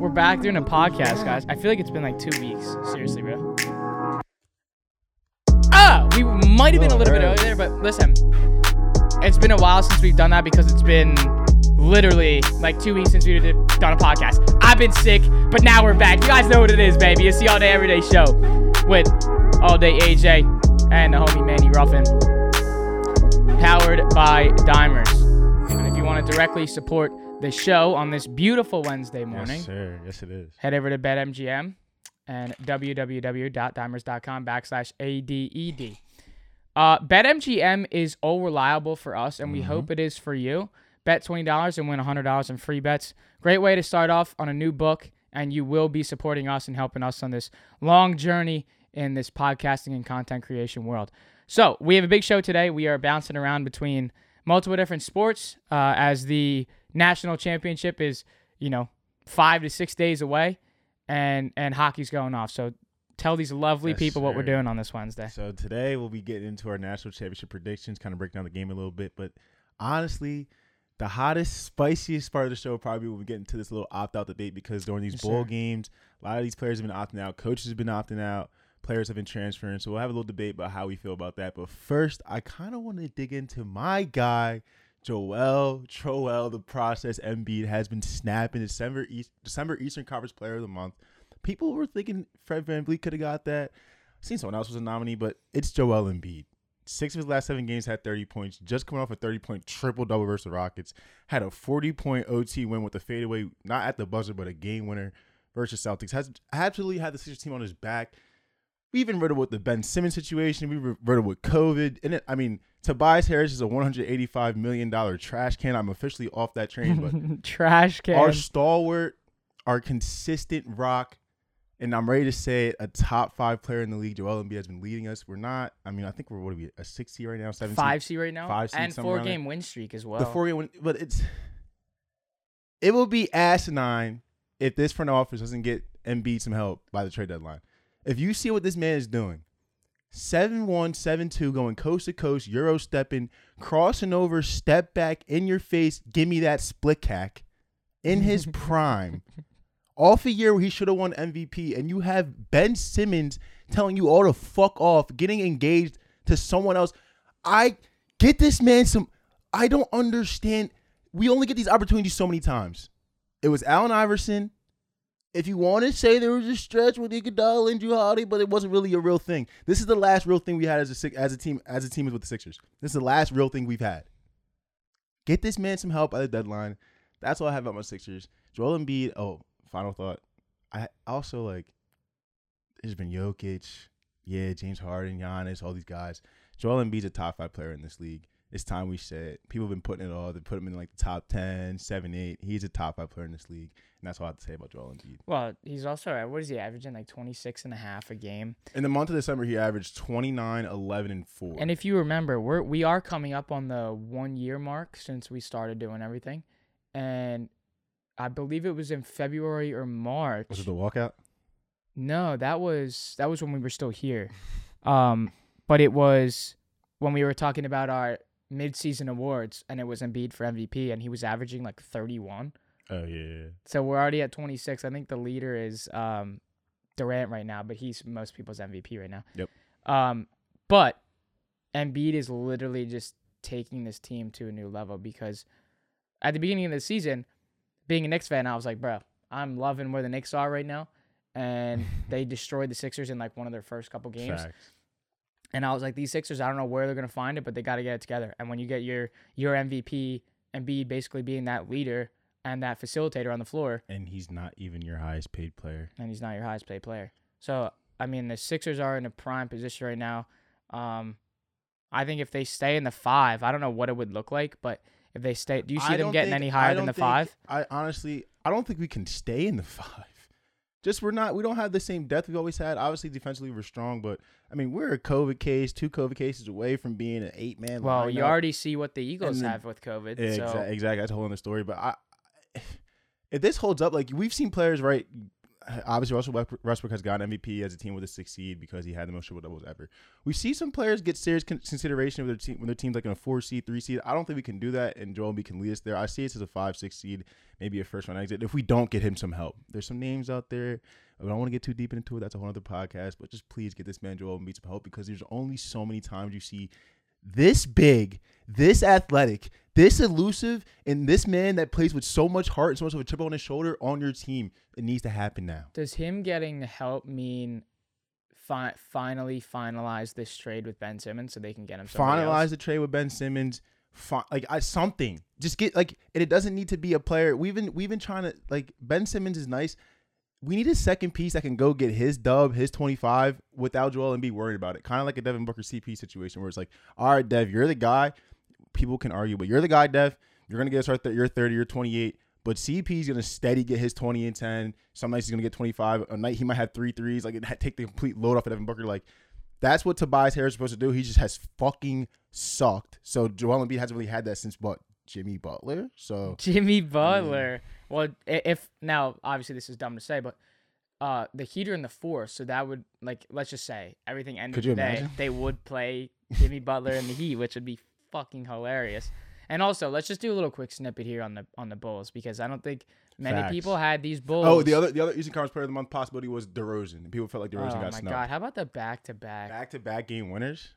We're back doing a podcast, guys. I feel like it's been like two weeks. Seriously, bro. Ah, we might have been a little bit Oh, earlier, but listen, it's been a while since we've done that because it's been literally like two weeks since we did done a podcast. I've been sick, but now we're back. You guys know what it is, baby. It's the All Day Everyday Show with All Day AJ and the homie Manny Ruffin, powered by Dimers. You want to directly support the show on this beautiful Wednesday morning, Yes, sir. Yes, it is. head over to BetMGM and www.dimers.com backslash ADED. Uh, BetMGM is all reliable for us, and we hope it is for you. Bet $20 and win $100 in free bets. Great way to start off on a new book, and you will be supporting us and helping us on this long journey in this podcasting and content creation world. So, we have a big show today. We are bouncing around between multiple different sports uh, as the national championship is, you know, five to six days away, and and hockey's going off. So, tell these lovely Yes, people what we're doing on this Wednesday. So today we'll be getting into our national championship predictions, kind of break down the game a little bit. But honestly, the hottest, spiciest part of the show probably will be getting to this little opt out debate because during these Yes, bowl sir. games, a lot of these players have been opting out, coaches have been opting out, players have been transferring. So we'll have a little debate about how we feel about that. But first, I kind of want to dig into my guy. Joel Troel, the process Embiid has been snapping December East, December Eastern Conference Player of the Month. People were thinking Fred VanVleet could have got that. seen someone else was a nominee, but it's Joel Embiid. Six of his last seven games had 30 points, just coming off a 30 point triple double versus the Rockets. Had a 40 point OT win with a fadeaway, not at the buzzer, but a game winner versus Celtics. Has absolutely had the Sixers team on his back. We even riddled with the Ben Simmons situation. We riddled with COVID. And it, I mean, Tobias Harris is a $185 million trash can. I'm officially off that train, but Trash can. our stalwart, our consistent rock, and I'm ready to say it, a top five player in the league. Joel Embiid has been leading us. We're not. I mean, I think we're what are we a six seed right now, seven five C right now, five seed, and four game win streak as well. The four game win, but it's it will be asinine if this front office doesn't get Embiid some help by the trade deadline. If you see what this man is doing, 7 1, 7 2, going coast to coast, Euro stepping, crossing over, step back in your face, give me that split cack in his prime. Off a year where he should have won MVP, and you have Ben Simmons telling you all to fuck off, getting engaged to someone else. I get this man some. I don't understand. We only get these opportunities so many times. It was Allen Iverson. If you want to say there was a stretch with Iguodala and Jrue Holiday, but it wasn't really a real thing. This is the last real thing we had as a as a team as a team is with the Sixers. This is the last real thing we've had. Get this man some help by the deadline. That's all I have about my Sixers. Joel Embiid. Oh, final thought. I also like. There's been Jokic, yeah, James Harden, Giannis, all these guys. Joel Embiid's a top five player in this league. It's time we said. People have been putting it all. They put him in like the top 10, 7, 8. He's a top five player in this league. And that's all I have to say about Joel Embiid. well, he's also uh, what is he averaging like 26 and a half a game. In the month of December, he averaged 29, 11, and 4. And if you remember, we're we are coming up on the one year mark since we started doing everything, and I believe it was in February or March. was it the walkout? No, that was that was when we were still here. Um, but it was when we were talking about our mid-season awards, and it was Embiid for MVP, and he was averaging like 31. Oh, yeah, yeah. So we're already at 26. I think the leader is um, Durant right now, but he's most people's MVP right now. Yep. Um, but Embiid is literally just taking this team to a new level because at the beginning of the season, being a Knicks fan, I was like, bro, I'm loving where the Knicks are right now. And they destroyed the Sixers in like one of their first couple games. Facts. And I was like, these Sixers, I don't know where they're gonna find it, but they got to get it together. And when you get your your MVP, Embiid basically being that leader and that facilitator on the floor, And he's not even your highest paid player. and he's not your highest paid player. So I mean, the Sixers are in a prime position right now. Um, I think if they stay in the five, I don't know what it would look like, but if they stay, do you see them getting think- any higher than the think- five? I honestly, I don't think we can stay in the five. Just we're not, we don't have the same depth we've always had. Obviously, defensively we're strong, but I mean we're a COVID case, two COVID cases away from being an eight man. Well, you already see what the Eagles And the- have with COVID. Yeah, so exactly, exactly. That's a whole other story. But I, if this holds up, like we've seen players, right? Obviously Russell Westbrook- has gotten MVP as a team with a six seed because he had the most triple doubles ever. We see some players get serious consideration with their team when their team's like in a four seed, three seed. I don't think we can do that, and Joel Embiid can lead us there. I see it as a five, six seed, maybe a first round exit if we don't get him some help. There's some names out there. But I don't want to get too deep into it. That's a whole other podcast. But just please get this man Joel Embiid some help because there's only so many times you see this big, this athletic, this elusive, and this man that plays with so much heart and so much of a chip on his shoulder on your team. It needs to happen now. Does him getting help mean fi- finally finalize this trade with Ben Simmons so they can get him Finalize else? the trade with Ben Simmons. Fi- like I, something. Just get like, and it doesn't need to be a player. We've been we've been trying to like Ben Simmons is nice. We need a second piece that can go get his dub, his 25 without Joel and be worried about it. Kind of like a Devin Booker CP situation where it's like, all right, Dev, you're the guy. People can argue, but you're the guy, Dev. You're gonna get us right there. You're 30, you're 28. But CP is gonna steady get his 20 and 10. Some nights he's gonna get 25. A night he might have three threes. Like take the complete load off of Devin Booker. Like that's what Tobias Harris is supposed to do. He just has fucking sucked. So Joel Embiid hasn't really had that since what Jimmy Butler. So Jimmy Butler. Well, if now obviously this is dumb to say, but uh, the Heat are in the fourth, so that would like let's just say everything ended Could you today. imagine? They would play Jimmy Butler in the Heat, which would be fucking hilarious. And also, let's just do a little quick snippet here on the on the Bulls because I don't think many Facts. people had these Bulls. oh, the other the other Eastern Conference Player of the Month possibility was DeRozan. People felt like DeRozan Oh got snubbed. Oh my god! How about the back to back? Back to back game winners.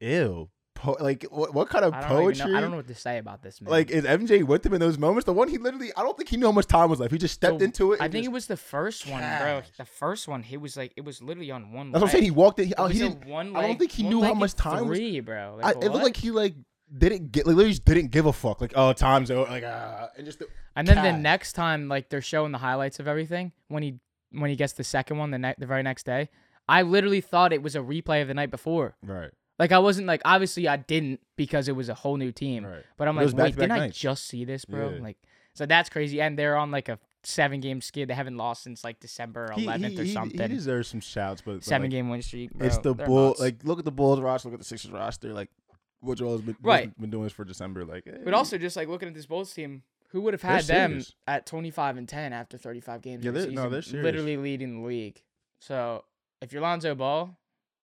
Ew. Po- like what? What kind of I poetry? know. I don't know what to say about this man. Like is MJ with him in those moments? The one he literally, I don't think he knew how much time was left. He just stepped So, into it. I think just- it was the first one, bro. The first one, he was like, it was literally on one. That's what I'm leg. saying. He walked in. He, It oh, he didn't. one I don't think he knew how much time was- Three, bro. I, Like, it looked like he like didn't get like literally just didn't give a fuck. Like oh, time's over. Like ah, and just the, And then the next time, like they're showing the highlights of everything when he when he gets the second one the ne- the very next day. I literally thought it was a replay of the night before. right, Like I wasn't like obviously I didn't because it was a whole new team. right. But I'm like, wait, didn't I nights. just see this, bro? Yeah. Like, so that's crazy. And they're on like a seven game skid. They haven't lost since like December 11th he, or something. he deserves some shouts, but, but seven like, game win streak. Bro. it's the bull. Like look at the Bulls roster. Look at the Sixers roster. Like what Joel has been Right. been doing this for December. Like, eh, But also just like looking at this Bulls team, who would have They're had them serious. at 25 and 10 after 35 games? Yeah, they're- no, they're serious. literally leading the league. So if you're Lonzo Ball,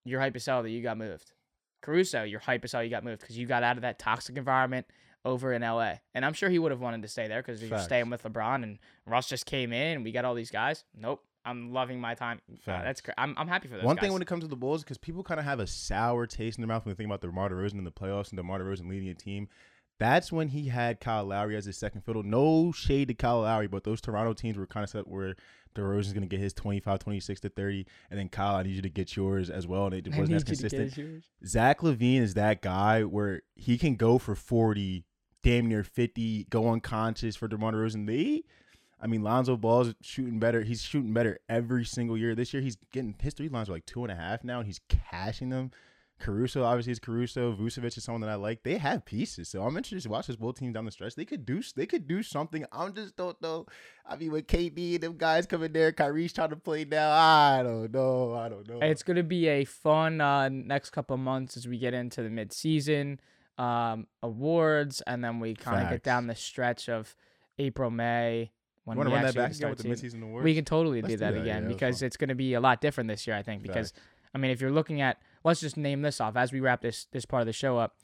you're hype as hell that you got moved. Caruso, you're hype as hell you got moved because you got out of that toxic environment over in LA. And I'm sure he would have wanted to stay there because you're staying with LeBron and Russ just came in and we got all these guys. Nope. I'm loving my time. Uh, that's great. I'm, I'm happy for those One guys. thing when it comes to the Bulls, because people kind of have a sour taste in their mouth when they think about the DeMar DeRozan in the playoffs and the DeMar DeRozan leading a team. That's when he had Kyle Lowry as his second fiddle. No shade to Kyle Lowry, but those Toronto teams were kind of set where DeRozan's going to get his 25, 26 to 30, and then Kyle, I need you to get yours as well, and it wasn't as need you to get consistent. Zach LaVine is that guy where he can go for 40, damn near 50, go unconscious for DeMar DeRozan. They, I mean, Lonzo Ball's shooting better. He's shooting better every single year. This year, he's getting his three lines are like two and a half now, and he's cashing them. Caruso, obviously, is Caruso. Vucevic is someone that I like. They have pieces, so I'm interested to watch this Bull team down the stretch. They could do, they could do something. I just don't know. I mean, with KD and them guys coming there, Kyrie's trying to play now. I don't know. I don't know. It's going to be a fun uh, next couple of months as we get into the mid-season um, awards, and then we kind of get down the stretch of April, May. When want to we run that actually back again start with the seeing- midseason awards? We can totally do do that that, again yeah, because it's going to be a lot different this year. I think because I mean, if you're looking at, let's just name this off as we wrap this this part of the show up.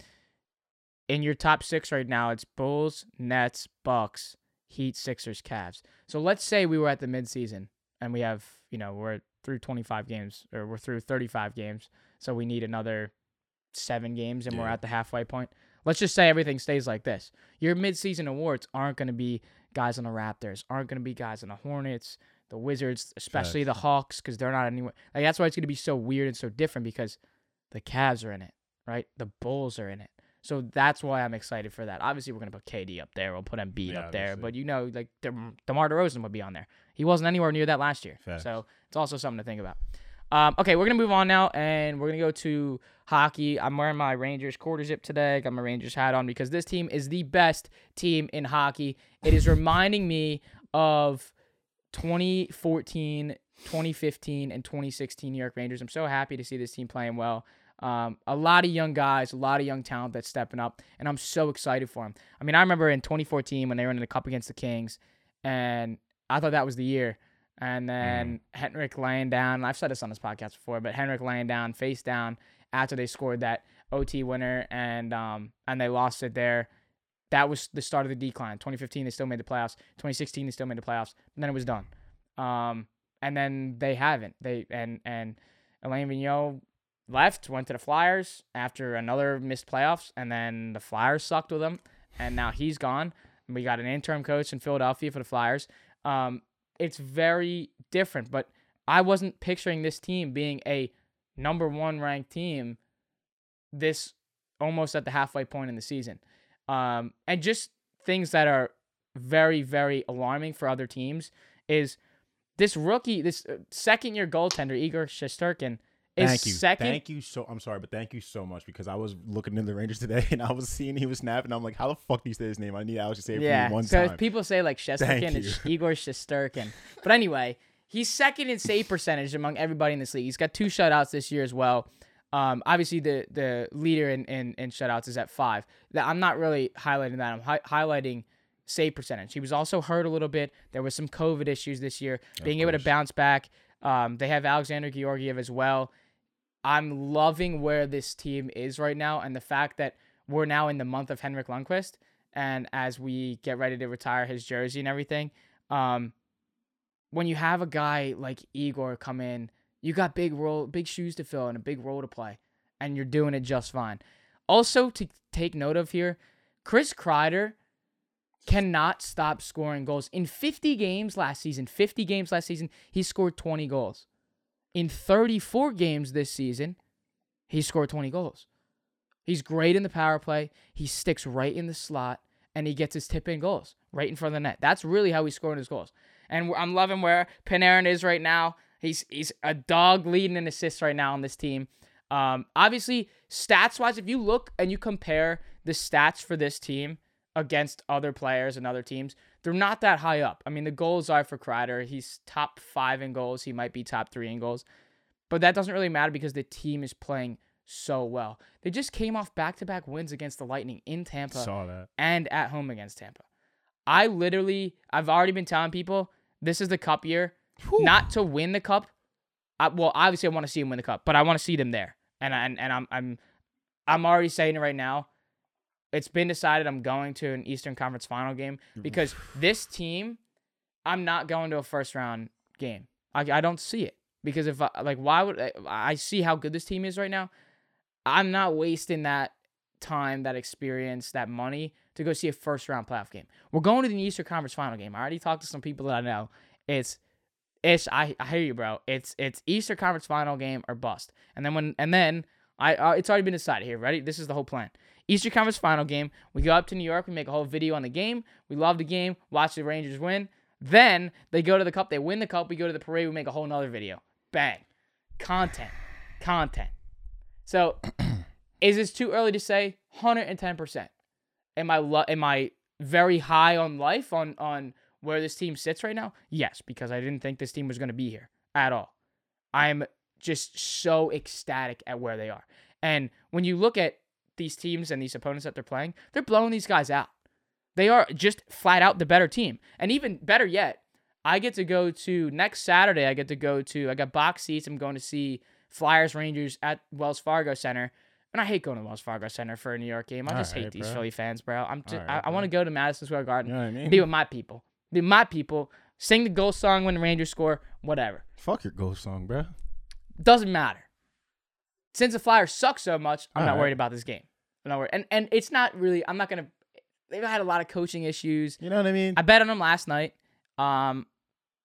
In your top six right now, it's Bulls, Nets, Bucks, Heat, Sixers, Cavs. So let's say we were at the midseason and we have, you know, we're through 25 games or we're through 35 games. So we need another seven games and we're at the halfway point. Let's just say everything stays like this. Your midseason awards aren't going to be guys on the Raptors, aren't going to be guys on the Hornets, the Wizards, especially the Hawks, because they're not anywhere. Like that's why it's going to be so weird and so different because the Cavs are in it, right? The Bulls are in it. So that's why I'm excited for that. Obviously, we're gonna put KD up there. We'll put Embiid Yeah, up there. obviously. But you know, like De- DeMar DeRozan would be on there. He wasn't anywhere near that last year. Facts. So it's also something to think about. Um, okay, we're gonna move on now, and we're gonna go to hockey. I'm wearing my Rangers quarter zip today. I got my Rangers hat on because this team is the best team in hockey. It is reminding me of 2014, 2015, and 2016 New York Rangers. I'm so happy to see this team playing well. Um, a lot of young guys, a lot of young talent that's stepping up, and I'm so excited for them. I mean, I remember in 2014 when they were in the cup against the Kings, and I thought that was the year. and then Henrik laying down. I've said this on this podcast before, but Henrik laying down, face down after they scored that OT winner, and um and they lost it there. That was the start of the decline. 2015, they still made the playoffs. 2016, they still made the playoffs. And then it was done. Um, and then they haven't. They and and Alain Vigneault left, went to the Flyers after another missed playoffs, and then the Flyers sucked with him, and now he's gone. We got an interim coach in Philadelphia for the Flyers. Um, it's very different, but I wasn't picturing this team being a number one ranked team this almost at the halfway point in the season. Um, and just things that are very, very alarming for other teams is this rookie, this uh, second year goaltender, Igor Shesterkin, is Thank you. second. Thank you so. I'm sorry, but thank you so much because I was looking in the Rangers today and I was seeing he was snapping. I'm like, how the fuck do you say his name? I need Alex to say it for yeah. me one so time. if people say like Shesterkin, it's Igor Shesterkin. But anyway, he's second in save percentage among everybody in this league. He's got two shutouts this year as well. Um, obviously the the leader in, in, in shutouts is at five. That I'm not really highlighting that. I'm hi- highlighting save percentage. He was also hurt a little bit. There was some COVID issues this year. Being able to bounce back. Um, they have Alexander Georgiev as well. I'm loving where this team is right now, and the fact that we're now in the month of Henrik Lundqvist, and as we get ready to retire his jersey and everything, um, when you have a guy like Igor come in, you got big role, big shoes to fill, and a big role to play, and you're doing it just fine. Also, to take note of here, Chris Kreider cannot stop scoring goals. In 50 games last season, 50 games last season, he scored 20 goals. In 34 games this season, he scored 20 goals. He's great in the power play. He sticks right in the slot and he gets his tip in goals right in front of the net. That's really how he's scoring his goals. And I'm loving where Panarin is right now. He's he's a dog leading in assists right now on this team. Um, obviously, stats wise, if you look and you compare the stats for this team against other players and other teams, they're not that high up. I mean, the goals are for Kreider. He's top five in goals. He might be top three in goals. But that doesn't really matter because the team is playing so well. They just came off back to back wins against the Lightning in Tampa Saw that. and at home against Tampa. I literally, I've already been telling people this is the cup year, not to win the cup. I, well, obviously, I want to see them win the cup, but I want to see them there, and and and I'm I'm I'm already saying it right now. It's been decided I'm going to an Eastern Conference Final game mm-hmm. because this team, I'm not going to a first round game. I, I don't see it because if I, like why would I, I see how good this team is right now? I'm not wasting that time, that experience, that money to go see a first round playoff game. We're going to the Eastern Conference Final game. I already talked to some people that I know. It's it's I, I hear you, bro. It's it's Eastern Conference Final game or bust. And then when and then I uh, it's already been decided here. Ready? This is the whole plan. Eastern Conference Final game. We go up to New York. We make a whole video on the game. We love the game. Watch the Rangers win. Then they go to the cup. They win the cup. We go to the parade. We make a whole nother video. Bang. Content. Content. So, is this too early to say? Hundred and ten percent. Am I lo- am I very high on life on on where this team sits right now? Yes, because I didn't think this team was going to be here at all. I'm just so ecstatic at where they are. And when you look at these teams and these opponents that they're playing, they're blowing these guys out. They are just flat out the better team. And even better yet, I get to go to next Saturday. I get to go to. I got box seats. I'm going to see Flyers Rangers at Wells Fargo Center. And I hate going to Wells Fargo Center for a New York game. I just hate Alright, these bro. Philly fans, bro. I'm just, Alright, I, I want to go to Madison Square Garden, You know what I mean? be with my people, be with my people, sing the goal song when the Rangers score, whatever. Fuck your ghost song, bro. Doesn't matter. Since the Flyers suck so much, I'm not Alright. worried about this game. I'm not worried. And and it's not really. I'm not gonna. They've had a lot of coaching issues. You know what I mean? I bet on them last night. Um,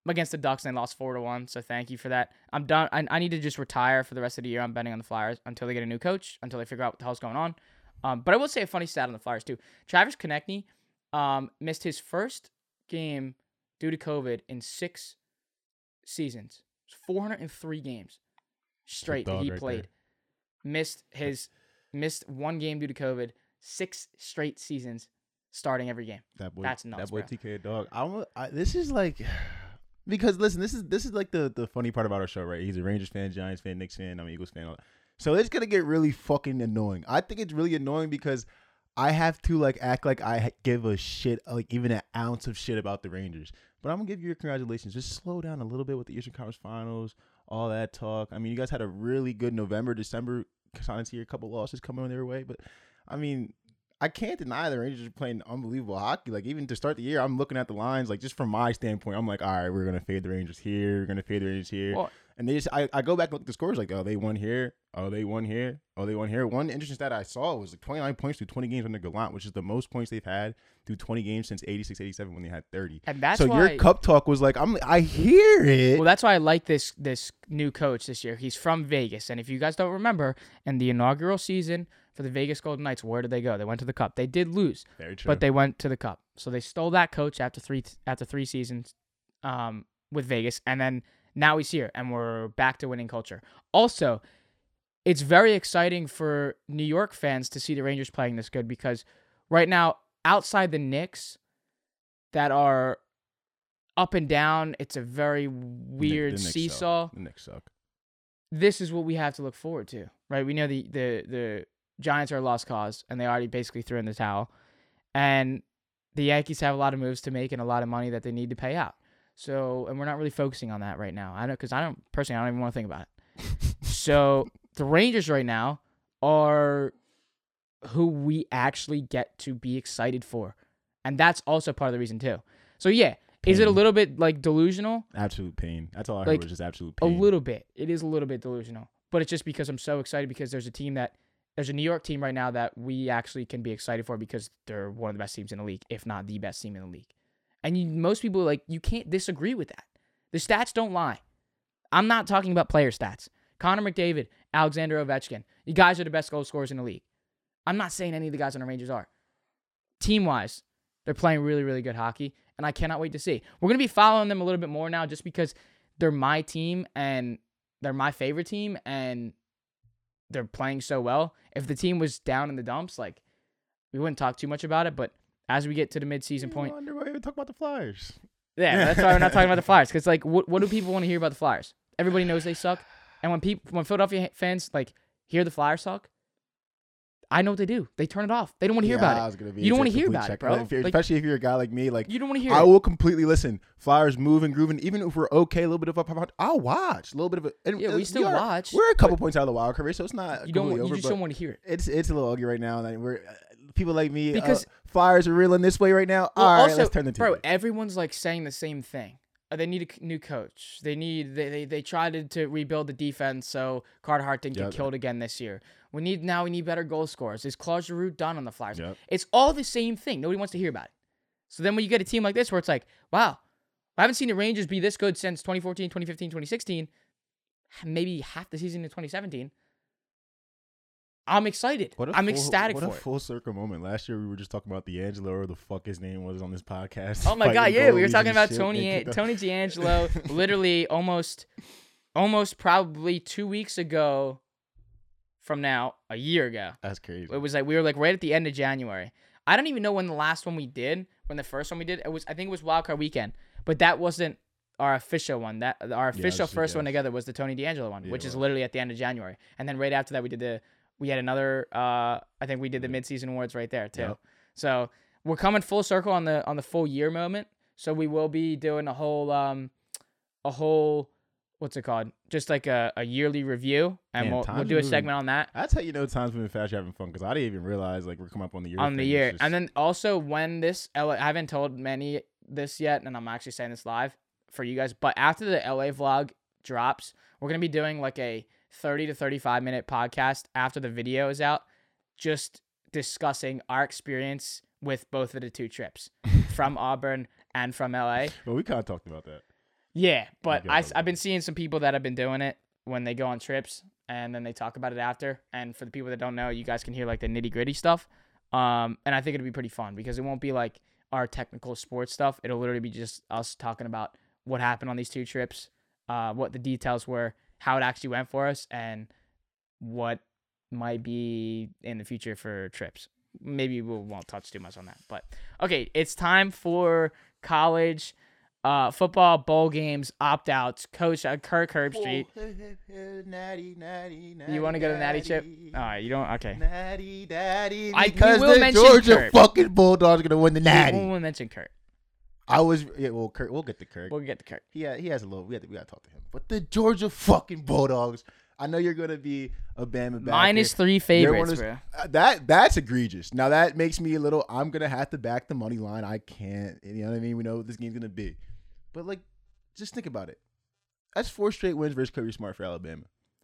against the Ducks and they lost four to one. So thank you for that. I'm done. I, I need to just retire for the rest of the year. I'm betting on the Flyers until they get a new coach, until they figure out what the hell's going on. Um, but I will say a funny stat on the Flyers too. Travis Konecny, um, missed his first game due to COVID in six seasons. It's 403 games straight that he right played. there. Missed his missed one game due to COVID. Six straight seasons, starting every game. That boy, That's nuts, that boy bro. TK dog. I'm, I, this is like, because listen, this is this is like the the funny part about our show, right? He's a Rangers fan, Giants fan, Knicks fan, I'm an Eagles fan. all that. So it's gonna get really fucking annoying. I think it's really annoying because I have to like act like I give a shit, like even an ounce of shit about the Rangers. But I'm gonna give you your congratulations. Just slow down a little bit with the Eastern Conference Finals, all that talk. I mean, you guys had a really good November, December. Starting to see a couple losses coming their way, but I mean, I can't deny the Rangers are playing unbelievable hockey. Like even to start the year, I'm looking at the lines. Like just from my standpoint, I'm like, all right, we're gonna fade the Rangers here. We're gonna fade the Rangers here. Well- and they just, I, I go back and look at the scores. Like, oh, they won here. Oh, they won here. Oh, they won here. One interesting stat I saw was like 29 points through 20 games under Gallant, which is the most points they've had through 20 games since 86, 87 when they had 30. And that's so why. your cup talk was like, I'm, I hear it. Well, that's why I like this this new coach this year. He's from Vegas, and if you guys don't remember, in the inaugural season for the Vegas Golden Knights, where did they go? They went to the Cup. They did lose, Very true. but they went to the Cup. So they stole that coach after three after three seasons um, with Vegas, and then now he's here, and we're back to winning culture. Also, it's very exciting for New York fans to see the Rangers playing this good because right now, outside the Knicks, that are up and down, it's a very weird the seesaw Suck. The Knicks suck. this is what we have to look forward to, right? We know the the the Giants are a lost cause, and they already basically threw in the towel, and the Yankees have a lot of moves to make and a lot of money that they need to pay out. So, and we're not really focusing on that right now. I don't because I don't personally, I don't even want to think about it. so the Rangers right now are who we actually get to be excited for, and that's also part of the reason too. So yeah, is it a little bit like delusional? Absolute pain. That's all I Like, heard was just absolute pain. A little bit. It is a little bit delusional. But it's just because I'm so excited because there's a team that there's a New York team right now that we actually can be excited for because they're one of the best teams in the league, if not the best team in the league. And you, most people like you can't disagree with that. The stats don't lie. I'm not talking about player stats. Connor McDavid, Alexander Ovechkin, you guys are the best goal scorers in the league. I'm not saying any of the guys on the Rangers are. Team wise, they're playing really, really good hockey, and I cannot wait to see. We're gonna be following them a little bit more now, just because they're my team and they're my favorite team, and they're playing so well. If the team was down in the dumps, like we wouldn't talk too much about it. But as we get to the midseason point, I Wonder why we talk about the Flyers. yeah, that's why we're not talking about the Flyers. Because like, what, what do people want to hear about the Flyers? Everybody knows they suck, and when people, when Philadelphia fans like hear the Flyers suck, I know what they do. They turn it off. They don't want to hear Yeah, I about was gonna be You don't wanna wanna hear about it, bro. If Like- especially if you're a guy like me, like. You don't want to hear I it. will completely listen. Flyers moving, grooving. Even if we're okay, a little bit of up, I'll watch a little bit of it. And Yeah, we still are- watch, We're a couple points out of the wild card so it's not You don't. You over. just don't want to hear it. it's it's a little ugly right now. Like we're people like me Because- uh, Flyers are reeling this way right now. Well, All right, also, let's turn the bro, everyone's like saying the same thing. Uh, they need a new coach. They need they they, they tried to, to rebuild the defense so Carter Hart didn't Yep. get killed again this year. We need now we need better goal scorers. Is Claude Giroux done on the Flyers? Yep. It's all the same thing. Nobody wants to hear about it. So then when you get a team like this where it's like, wow, I haven't seen the Rangers be this good since 2014, 2015, 2016, maybe half the season in 2017. I'm excited. What a I'm full- ecstatic what for a it. full circle moment. Last year we were just talking about the DeAngelo or the fuck his name was on this podcast. Oh my god, yeah, we were talking about Tony Tony DeAngelo literally almost almost probably 2 weeks ago from now, a year ago. That's crazy. It was like we were like right at the end of January. I don't even know when the last one we did, when the first one we did, it was I think it was Wildcard Weekend, but that wasn't our official one. That our official a first one together was the Tony DeAngelo one, Yeah, which is literally at the end of January. And then right after that we did the we had another uh I think we did the midseason awards right there too. Yep. So we're coming full circle on the on the full year moment. So we will be doing a whole um a whole what's it called? Just like a, a yearly review and Man, we'll we'll do a moving. segment on that That's how you know time's moving fast. You're having fun because I didn't even realize like we're coming up on the year. on the thing. year. Just- And then also when this LA, I haven't told many this yet, and I'm actually saying this live for you guys. But after the LA vlog drops, we're gonna be doing like a 30 to 35 minute podcast after the video is out, just discussing our experience with both of the two trips from Auburn and from LA. well, we kind of talked about that. Yeah, but I, I've been seeing some people that have been doing it when they go on trips and then they talk about it after. And for the people that don't know, you guys can hear like the nitty gritty stuff. Um, and I think it'll be pretty fun because it won't be like our technical sports stuff. It'll literally be just us talking about what happened on these two trips, uh, what the details were, how it actually went for us, and what might be in the future for trips. Maybe we won't touch too much on that. But okay, it's time for college. uh, football bowl games, opt outs, coach uh, Kirk Herbstreit. Natty, natty, You want to go to Natty Chip? All right, you don't. Okay. Natty, daddy. I- Because will the Georgia Kurt. fucking Bulldogs are gonna win the natty. We won't mention Kurt. I was yeah. Well, Kurt, we'll get to Kirk. We'll get to Kurt. He he has a little. We have to, we gotta talk to him. But the Georgia fucking Bulldogs. I know you're gonna be a Bama backer. Minus three favorites, of bro. uh, that that's egregious. Now that makes me a little. I'm gonna have to back the money line. I can't. You know what I mean? We know what this game's gonna be. But like, just think about it. That's four straight wins versus Kirby Smart for Alabama.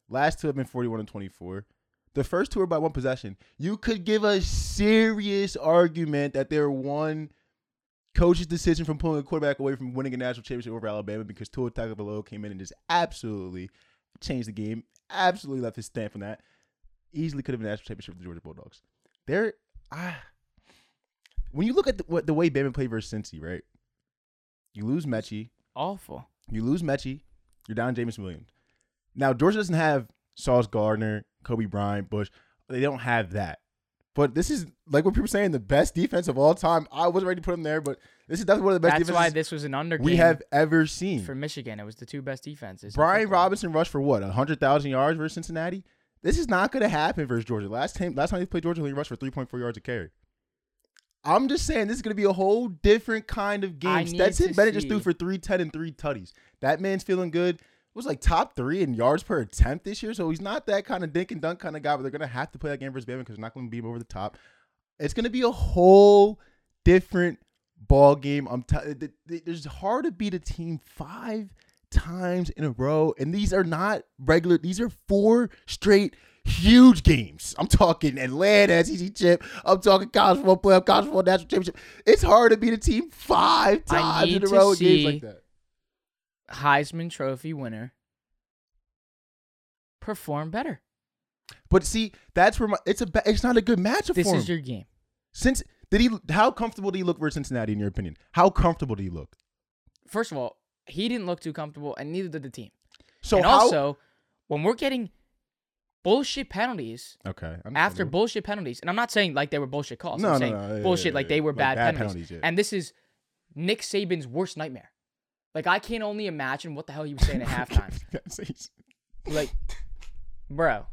Last two have been 41 and 24. The first two are by one possession. You could give a serious argument that they're one coach's decision from pulling a quarterback away from winning a national championship over Alabama because Tua Tagovailoa came in and just absolutely changed the game. Absolutely left his stamp on that. Easily could have been a national championship for the Georgia Bulldogs. They're ah, when you look at the, what the way Bama played versus Cincy, right? You lose Metchie, Awful. you lose Metchie, you're down Jameson Williams. Now Georgia doesn't have Sauce Gardner, Kobe Bryant, Bush. They don't have that. But this is like what people are saying, the best defense of all time. I wasn't ready to put him there, but this is definitely one of the best That's why defenses this was an under we have ever seen. for Michigan. It was the two best defenses. Brian. Robinson rushed for what, hundred thousand yards versus Cincinnati? This is not going to happen versus Georgia. Last time, last time they played Georgia, he rushed for three point four yards a carry. I'm just saying this is going to be a whole different kind of game. Stetson Bennett just threw for three ten and three tutties. That man's feeling good. Was like top three in yards per attempt this year, so he's not that kind of dink and dunk kind of guy. But they're going to have to play that game versus Bama because they're not going to beat him over the top. It's going to be a whole different ball game. I'm t- there's hard to beat a team five times in a row, and these are not regular. These are four straight huge games. I'm talking Atlanta SEC chip. I'm talking college football playoff, college football national championship. It's hard to beat a team five times in a row in games like that. Heisman Trophy winner perform better. But see, that's where my it's a it's not a good matchup This for is your game. Since did he? How comfortable did he look versus Cincinnati in your opinion? How comfortable did he look? First of all, he didn't look too comfortable, and neither did the team. So and how? also, when we're getting bullshit penalties okay, I'm- after bullshit penalties, and I'm not saying like they were bullshit calls. No, I'm no, saying no, bullshit yeah, like yeah. they were Like bad, bad penalties. penalties, yeah. And this is Nick Saban's worst nightmare. Like I can't only imagine what the hell he was saying at halftime. Like, bro.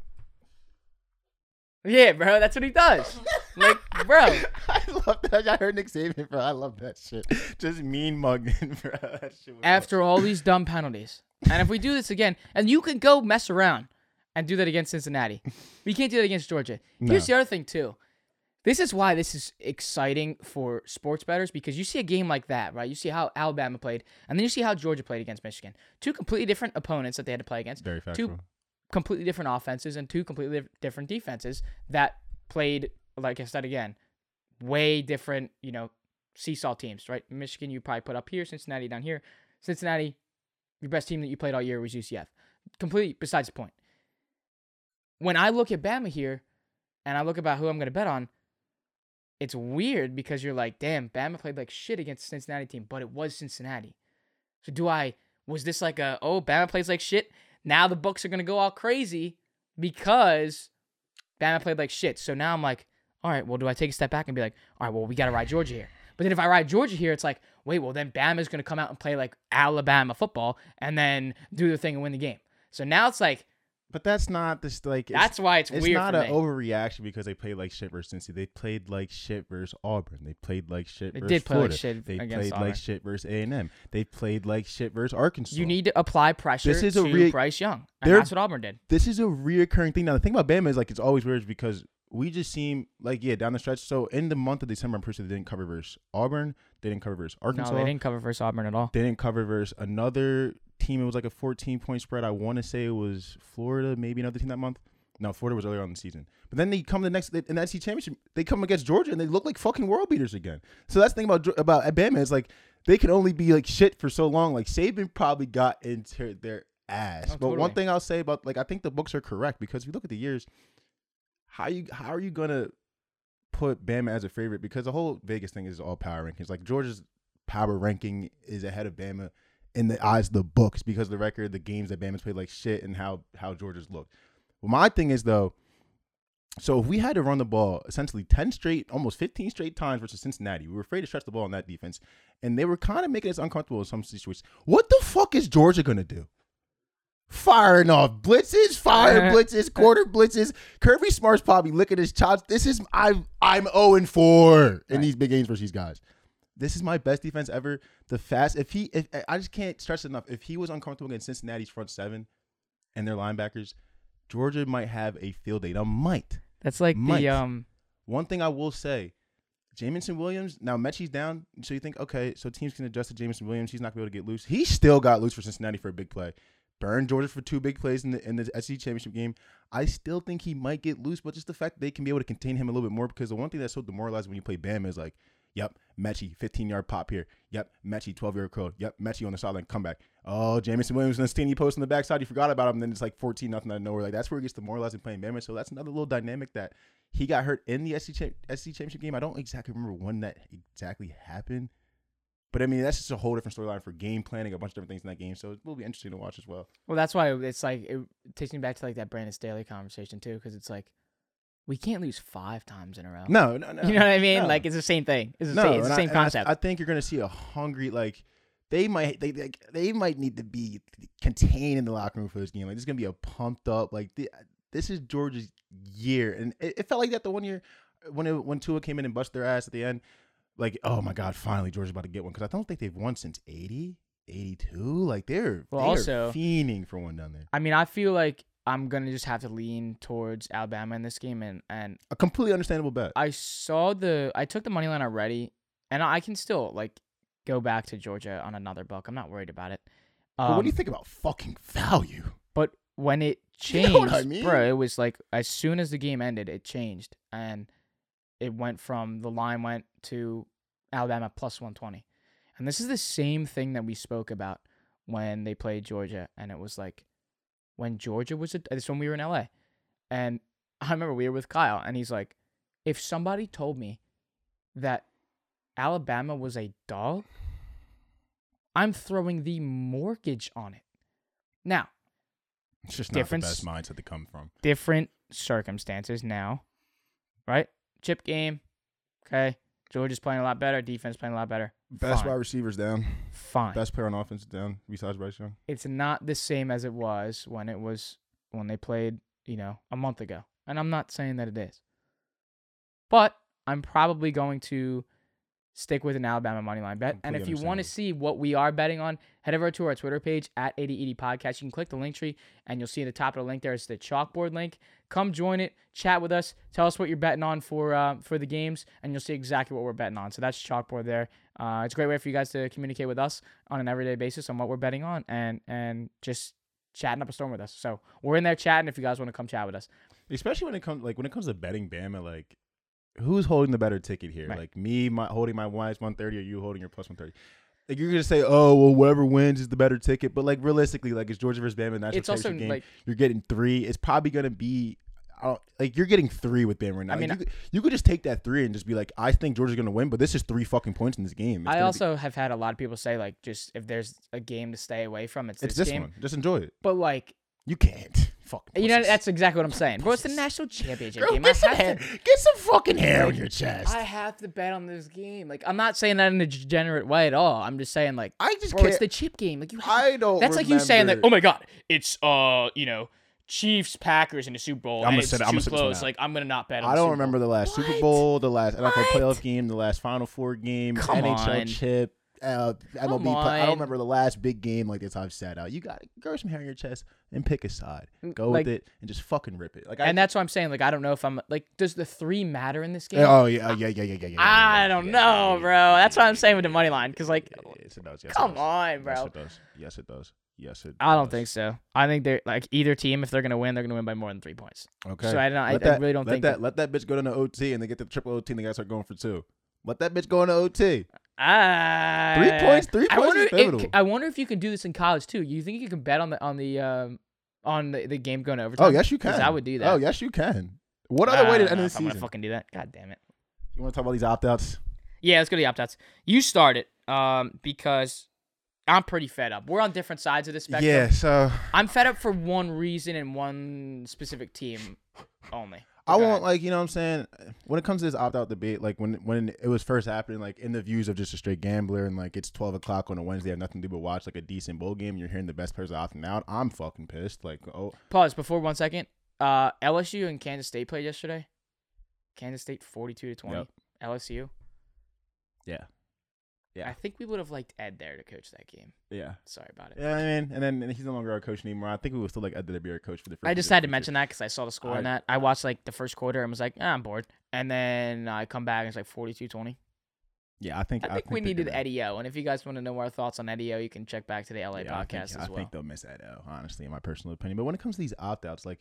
Yeah, bro, that's what he does. Like, bro. I love that. I heard Nick Saban, bro. I love that shit. Just mean mugging, bro. That shit after all these dumb penalties. And if we do this again, and you can go mess around and do that against Cincinnati, we can't do that against Georgia. Here's No. the other thing too. This is why this is exciting for sports bettors because you see a game like that, right? You see how Alabama played, and then you see how Georgia played against Michigan. Two completely different opponents that they had to play against. very Two completely different offenses and two completely different defenses that played, like I said again, way different, you know, seesaw teams, right? Michigan, you probably put up here, Cincinnati down here. Cincinnati, your best team that you played all year was UCF. Completely besides the point. When I look at Bama here and I look about who I'm going to bet on, it's weird because you're like, damn, Bama played like shit against Cincinnati team, but it was Cincinnati. So do I, was this like a, oh, Bama plays like shit? Now the books are to go all crazy because Bama played like shit. So now I'm like, all right, well, do I take a step back and be like, all right, well, we got to ride Georgia here. But then if I ride Georgia here, it's like, wait, well, then Bama's to come out and play like Alabama football and then do the thing and win the game. So now it's like, But that's not this like. it's- that's why it's, It's weird not for an me. overreaction because they played like shit versus Cincy. They played like shit versus Auburn. They played like shit They versus did play like shit They against played Auburn. like shit versus A and M. They played like shit versus Arkansas. you need to apply pressure This is a to re- Bryce Young. And that's what Auburn did. this is a reoccurring thing. Now the thing about Bama is like it's always weird because we just seem like yeah down the stretch. So in the month of December, I'm pretty sure they didn't cover versus Auburn. They didn't cover versus Arkansas. No, they didn't cover versus Auburn at all. They didn't cover versus another team. It was like a 14 point spread. I want to say it was Florida, maybe another team that month. No, Florida was earlier on in the season. But then they come the next in that SEC championship. They come against Georgia and they look like fucking world beaters again. So that's the thing about about Alabama is like they can only be like shit for so long. Like Saban probably got into their ass. Oh, but one thing I'll say about like I think the books are correct because if you look at the years, how you how are you gonna put Bama as a favorite? Because the whole Vegas thing is all power rankings. Like Georgia's power ranking is ahead of Bama in the eyes of the books because of the record, the games that Bama's played like shit, and how how Georgia's looked. Well, my thing is though, So if we had to run the ball essentially 10 straight, almost 15 straight times versus Cincinnati, we were afraid to stretch the ball on that defense. And they were kind of making us uncomfortable in some situations. What the fuck is Georgia to do? Firing off blitzes, fire blitzes, quarter blitzes. Kirby Smart's probably licking his chops. This is I'm I'm 0 and 4 in Right. these big games versus these guys. This is my best defense ever. The fast if he if I just can't stress it enough. If he was uncomfortable against Cincinnati's front seven and their linebackers, Georgia might have a field day. Now might. That's like Might. the um. One thing I will say, Jameson Williams. Now Metchie's down, so you think okay, so teams can adjust to Jameson Williams. He's not gonna be able to get loose. He still got loose for Cincinnati for a big play. Burned Georgia for two big plays in the in the SEC championship game. I still think he might get loose, but just the fact that they can be able to contain him a little bit more because the one thing that's so demoralizing when you play Bama is like, yep, Metchie, 15 yard pop here. Yep, Metchie, 12 yard curl. Yep, Metchie on the sideline, comeback. Oh, Jameson Williams and the stingy post on the backside. You forgot about him. Then it's like 14 nothing out of nowhere. Like that's where he gets demoralizing playing Bama. So that's another little dynamic that he got hurt in the SC, SEC championship game. I don't exactly remember when that exactly happened. But I mean, that's just a whole different storyline for game planning, a bunch of different things in that game. So it will be interesting to watch as well. Well, that's why it's like it takes me back to like that Brandon Staley conversation too, because it's like we can't lose five times in a row. No, no, no. you know what I mean? no. Like it's the same thing. It's the no, same, it's the same I- concept. I, think you're going to see a hungry like they might they, they they might need to be contained in the locker room for this game. Like this is going to be a pumped up like the, this is Georgia's year, and it, it felt like that the one year when it, when Tua came in and busted their ass at the end. Like oh my god, finally Georgia's about to get one because I don't think they've won since 80, 82. Like they're Well, they also- fiending for one down there. I mean, I feel like I'm gonna just have to lean towards Alabama in this game, and and A completely understandable bet. I saw the I took the money line already, and I can still like go back to Georgia on another buck. I'm not worried about it. but what Um, do you think about fucking value? But when it You changed, know what I mean? bro, it was like as soon as the game ended, it changed, and it went from the line went to Alabama plus 120, and this is the same thing that we spoke about when they played Georgia, and it was like when Georgia was a, uh, this when we were in LA, and I remember we were with Kyle, and he's like, if somebody told me that Alabama was a dog, I'm throwing the mortgage on it. Now, It's just different not the best mindset to come from. different circumstances now, right? Chip game, okay. Georgia's playing a lot better. Defense playing a lot better. Best Fine. wide receivers down. Fine. Best player on offense down besides Bryce Young. It's not the same as it was when it was when they played, you know, a month ago. And I'm not saying that it is. But I'm probably going to stick with an Alabama money line bet. and if you want to see what we are betting on, head over to our Twitter page at 8080 Podcast. You can click the link tree and you'll see at the top of the link there is the chalkboard link. Come join it, chat with us, tell us what you're betting on for uh, for the games, and you'll see exactly what we're betting on. So that's chalkboard there. Uh, it's a great way for you guys to communicate with us on an everyday basis on what we're betting on and and just chatting up a storm with us. So we're in there chatting if you guys want to come chat with us. Especially when it comes like when it comes to betting Bama, like who's holding the better ticket here? Right. Like me my, holding my minus one thirty, or you holding your plus one thirty? Like you're gonna say, oh well, whoever wins is the better ticket, but like realistically, like it's Georgia versus Bama national It's also championship game. like you're getting three. It's probably gonna be. I don't, like you're getting three with Bama right now. I mean, you, could, you could just take that three and just be like, I think Georgia's gonna win, but this is three fucking points in this game. It's I gonna be- also have had a lot of people say like just if there's a game to stay away from, it's, it's this, this game. one. Just enjoy it. But like You can't. Fuck. you know that's exactly what I'm saying. Bro, it's the national championship Girl, game. get some, hair, to- get some fucking hair on your chest. I have to bet on this game. Like I'm not saying that in a degenerate way at all. I'm just saying like I just bro, can't. it's the chip game. Like you have I don't. That's like you saying like, oh my god, it's uh, you know, Chiefs Packers in the Super Bowl. I'm and gonna it's sit- too I'm gonna sit this one close. out. Like I'm gonna not bet. on I don't Super Bowl. remember the last Super Bowl, the last NFL What? playoff game, the last Final Four game, Come NHL on. chip, uh, MLB. Come Play. I don't remember the last big game like this I've sat out. You got to grow some hair on your chest and pick a side. Go Like- with it and just fucking rip it. Like I, And that's what I'm saying. Like I don't know if I'm like, does the three matter in this game? Oh yeah, yeah, yeah, yeah, yeah, yeah. I yeah, don't yeah, know, yeah, yeah, bro. yeah, That's yeah, what I'm saying with the money line. Cause like, yeah, Yes, it does. Yes, it come does. on, bro. Yes, it does. Yes, it does. Yes, it. I don't does. think so. I think they're like either team. If they're gonna win, they're gonna win by more than three points. Okay. So I don't. I, Let I really don't let think that, Let that bitch go to the OT and they get the triple OT and they gotta start going for two. Let that bitch go into OT. Ah, Three points. Three I points wonder. If. I wonder if you can do this in college too. You think you can bet on the on the um on the, the game going to overtime? Oh yes, you can. I would do that. Oh yes, you can. What other way to end the if I'm gonna season? fucking do that. God damn it. You want to talk about these opt outs? Yeah, let's go to the opt outs. You start it, um, because I'm pretty fed up. We're on different sides of the spectrum. Yeah. So I'm fed up for one reason and one specific team only. I want ahead. like you know what I'm saying. When it comes to this opt out debate, like when when it was first happening, like in the views of just a straight gambler, and like it's 12 o'clock on a Wednesday, I have nothing to do but watch like a decent bowl game. You're hearing the best players opting out. I'm fucking pissed. Like oh Pause before one second. Uh, LSU and Kansas State played yesterday. Kansas State forty-two to twenty. Yep. LSU. yeah Yeah. I think we would have liked Ed there to coach that game. yeah. Sorry about it. Yeah, I mean, and then and he's no longer our coach anymore. I think we would still like Ed to be our coach for the first. I just had to mention that because I saw the score I- in that. I watched like the first quarter and was like, ah, I'm bored. And then I come back and it's like 42-20. Yeah, I think I think we needed Eddie O. And if you guys want to know our thoughts on Eddie O, you can check back to the LA Yeah, I podcast think, as well. I think they'll miss Eddie O, honestly, in my personal opinion. But when it comes to these opt outs, like,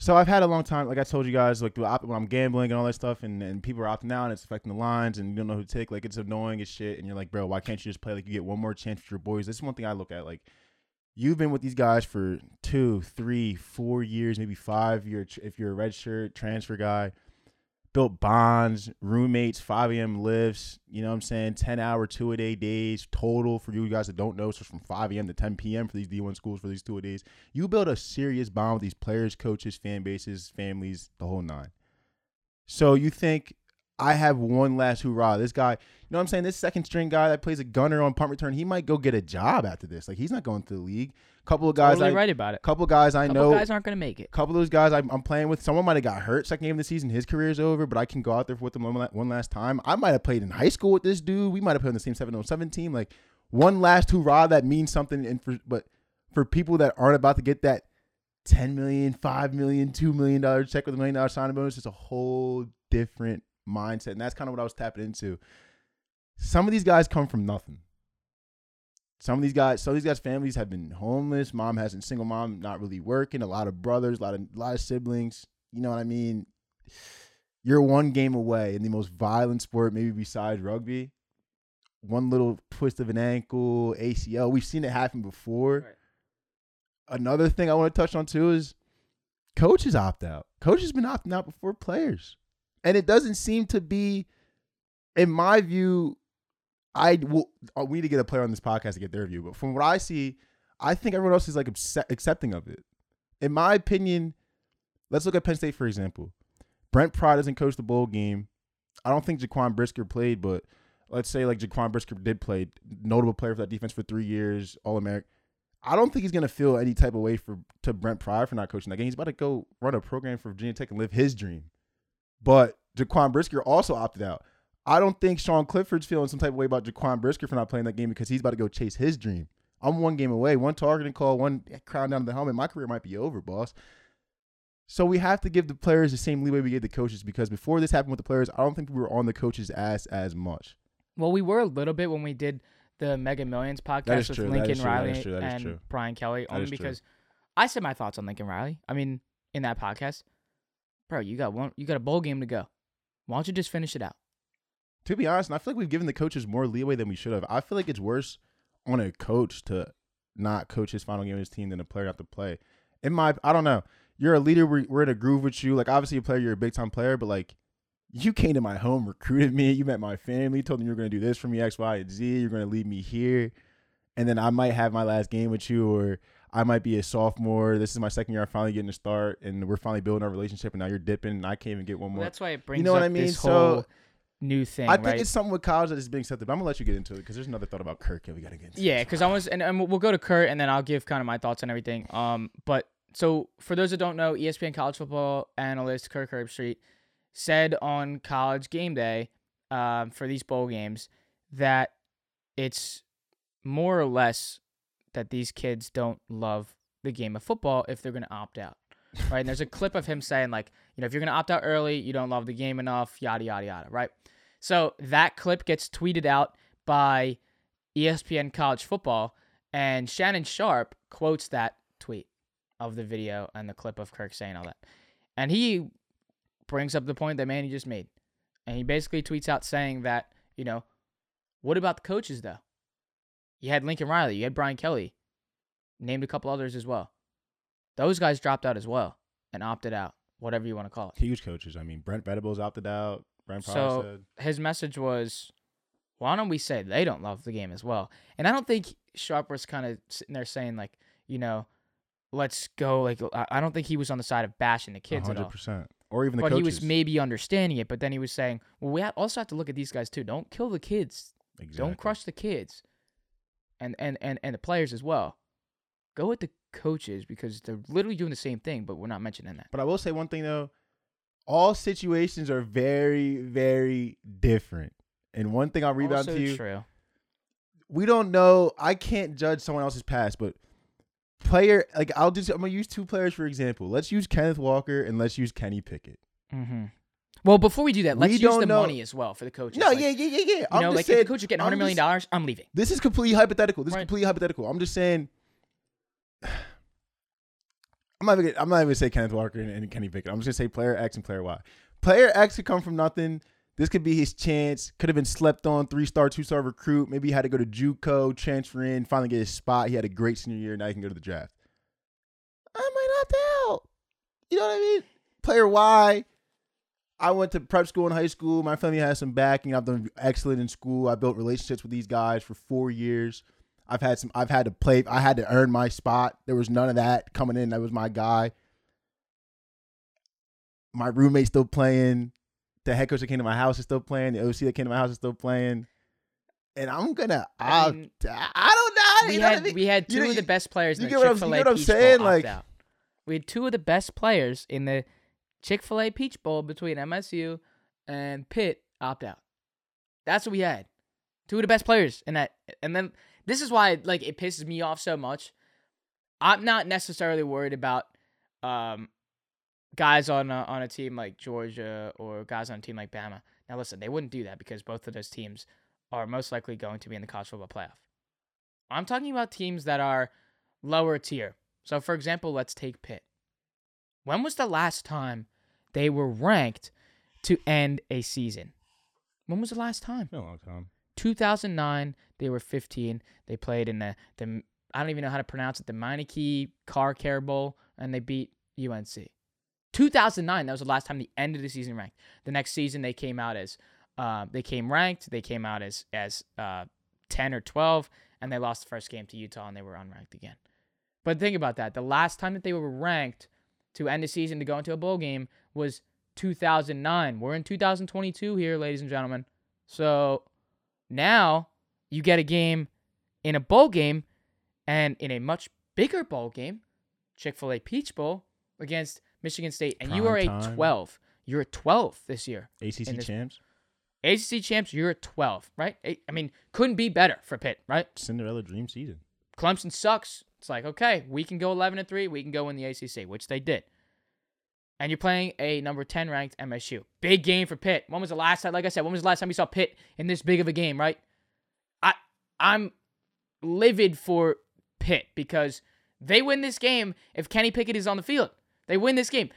so I've had a long time, like I told you guys, like when I'm gambling and all that stuff, and, and people are opting out, and it's affecting the lines, and you don't know who to take. Like, it's annoying as shit. And you're like, bro, why can't you just play? Like, you get one more chance with your boys. This is one thing I look at. Like, you've been with these guys for two, three, four years, maybe five. You're if you're a red shirt transfer guy. Built bonds, roommates, 5 a.m. lifts, you know what I'm saying? 10 hour, two a day days total for you guys that don't know. So it's from 5 a.m. to 10 p.m. for these D1 schools for these two a days. You build a serious bond with these players, coaches, fan bases, families, the whole nine. So you think I have one last hoorah. This guy, you know what I'm saying? This second string guy that plays a gunner on punt return, he might go get a job after this. Like he's not going to the league. Couple of guys, totally I, right about it. couple of guys I Couple know guys aren't going to make it. couple of those guys I'm, I'm playing with, someone might have got hurt second game of the season. His career's over, but I can go out there with them one, one last time. I might have played in high school with this dude. We might have played on the same 707 team. Like one last hurrah that means something. And for but for people that aren't about to get that 10 million, 5 million, 2 million dollar check with a million dollar signing bonus, it's a whole different mindset. And that's kind of what I was tapping into. Some of these guys come from nothing. Some of these guys, some of these guys' families have been homeless. Mom hasn't single mom, not really working. A lot of brothers, a lot of a lot of siblings. You know what I mean? You're one game away in the most violent sport, maybe besides rugby. One little twist of an ankle, ACL. We've seen it happen before. Right. Another thing I want to touch on too is coaches opt out. Coaches been opting out before players, and it doesn't seem to be, in my view, I will. uh, We need to get a player on this podcast to get their view. But from what I see, I think everyone else is like accepting of it. In my opinion, let's look at Penn State for example. Brent Pry doesn't coach the bowl game. I don't think Jaquan Brisker played, but let's say like Jaquan Brisker did play, notable player for that defense for three years, All American. I don't think he's gonna feel any type of way for to Brent Pry for not coaching that game. He's about to go run a program for Virginia Tech and live his dream. But Jaquan Brisker also opted out. I don't think Sean Clifford's feeling some type of way about Jaquan Brisker for not playing that game because he's about to go chase his dream. I'm one game away, one targeting call, one crown down to the helmet. My career might be over, boss. So we have to give the players the same leeway we gave the coaches because before this happened with the players, I don't think we were on the coaches' ass as much. Well, we were a little bit when we did the Mega Millions podcast with true, Lincoln is true, that Riley true, that is and. Brian Kelly, only is true. because I said my thoughts on Lincoln Riley. I mean, in that podcast, bro, you got one, you got a bowl game to go. Why don't you just finish it out? To be honest, and I feel like we've given the coaches more leeway than we should have. I feel like it's worse on a coach to not coach his final game of his team than a player not to play. In my, I don't know. You're a leader. We're, we're in a groove with you. Like obviously a player, you're a big time player, but like you came to my home, recruited me. You met my family, told them you were going to do this for me, X, Y, and Z. You're going to leave me here, and then I might have my last game with you, or I might be a sophomore. This is my second year. I'm finally getting to start, and we're finally building our relationship. And now you're dipping, and I can't even get one Well, more. that's why it brings You know what I mean? So, new thing, I think right? it's something with college that is being accepted. But I'm gonna let you get into it because there's another thought about Kirk that we gotta get into. Yeah, because I was, and, and we'll go to Kurt, and then I'll give kind of my thoughts on everything. Um, but so for those that don't know, ESPN college football analyst Kirk Herbstreit said on College Game Day, um, for these bowl games, that it's more or less that these kids don't love the game of football if they're gonna opt out, right? And there's a clip of him saying like, you know, if you're gonna opt out early, you don't love the game enough, yada yada yada, right? So that clip gets tweeted out by ESPN College Football, and Shannon Sharpe quotes that tweet of the video and the clip of Kirk saying all that. And he brings up the point that Manny just made. And he basically tweets out saying that, you know, what about the coaches, though? You had Lincoln Riley, you had Brian Kelly, named a couple others as well. Those guys dropped out as well and opted out, whatever you want to call it. Huge coaches. I mean, Brent Venables opted out. Brent So- said. his message was, why don't we say they don't love the game as well? And I don't think Sharpe was kind of sitting there saying like, you know, let's go. Like I don't think he was on the side of bashing the kids at all. or even the but coaches. he was maybe understanding it. But then he was saying, "Well, we also have to look at these guys too. Don't kill the kids. Exactly. Don't crush the kids, and and and and the players as well. Go with the coaches because they're literally doing the same thing, but we're not mentioning that. But I will say one thing though, all situations are very, very different. And one thing I'll rebound also to you, true. we don't know. I can't judge someone else's past, but player like I'll just I'm gonna use two players for example. Let's use Kenneth Walker and let's use Kenny Pickett. Mm-hmm. Well, before we do that, let's use don't the know- money as well for the coaches. No, Like, yeah, yeah, yeah, yeah. You I'm know, just like saying, if the coach is getting hundred million dollars, I'm leaving. This is completely hypothetical. This Right. is completely hypothetical. I'm just saying. I'm not even. gonna- I'm not even gonna say Kenneth Walker and, and Kenny Pickett. I'm just gonna say player X and player Y. Player X could come from nothing. This could be his chance. Could have been slept on, three star, two star recruit. Maybe he had to go to JUCO, transfer in, finally get his spot. He had a great senior year. Now he can go to the draft. I might opt out. You know what I mean? Player Y. I went to prep school in high school. My family has some backing. I've done excellent in school. I built relationships with these guys for four years. I've had some. I've had to play. I had to earn my spot. There was none of that coming in. That was my guy. My roommate's still playing. The head coach that came to my house is still playing. The OC that came to my house is still playing. And I'm gonna. I I, mean, I don't know. we you know had I mean? we had You two know- of the best players in you the get what I'm- you what I'm saying? Like- out. We had two of the best players in the Chick Fil A Peach Bowl between MSU and Pitt opt out. That's what we had. Two of the best players in that, and then this is why like it pisses me off so much. I'm not necessarily worried about um guys on a, on a team like Georgia or guys on a team like Bama. Now listen, they wouldn't do that because both of those teams are most likely going to be in the college football playoff. I'm talking about teams that are lower tier. So, for example, let's take Pitt. When was the last time they were ranked to end a season? When was the last time? Been a long time. 2009, they were 15. They played in the, the I don't even know how to pronounce it, the Meineke Car Care Bowl, and they beat UNC. 2009, that was the last time the end of the season ranked. The next season, they came out as, uh, they came ranked. They came out as as uh, 10 or 12, and they lost the first game to Utah, and they were unranked again. But think about that. The last time that they were ranked to end the season to go into a bowl game was 2009. We're in 2022 here, ladies and gentlemen. So now you get a game in a bowl game and in a much bigger bowl game, Chick fil A Peach Bowl against Michigan State. And you Prime are a 12. You're a 12 this year. ACC this- champs. ACC champs, you're a 12, right? I mean, couldn't be better for Pitt, right? Cinderella dream season. Clemson sucks. It's like, okay, we can go 11 and 3, we can go in the ACC, which they did. And you're playing a number 10 ranked MSU. Big game for Pitt. When was the last time, like I said, when was the last time you saw Pitt in this big of a game, right? I I'm livid for Pitt because they win this game if Kenny Pickett is on the field. They win this game.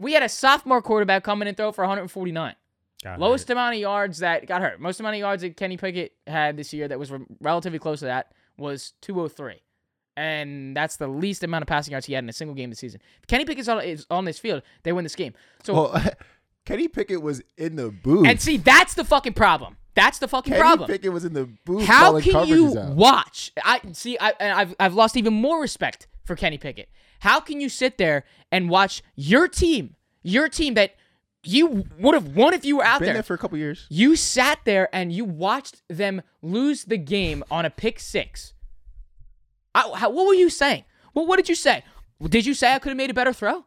We had a sophomore quarterback coming in and throw for 149. Got Lowest hurt. amount of yards that got hurt. Most amount of yards that Kenny Pickett had this year that was re- relatively close to that was 203. And that's the least amount of passing yards he had in a single game this season. If Kenny Pickett is on this field, they win this game. So, Well, Kenny Pickett was in the booth. and see, that's the fucking problem. That's the fucking problem. Kenny problem. Pickett was in the booth. How can you out. watch? I see. I, and I've I've lost even more respect for Kenny Pickett. How can you sit there and watch your team, your team that you would have won if you were out Been there? there for a couple years. You sat there and you watched them lose the game on a pick six. I, how, what were you saying? Well, what did you say? Did you say I could have made a better throw?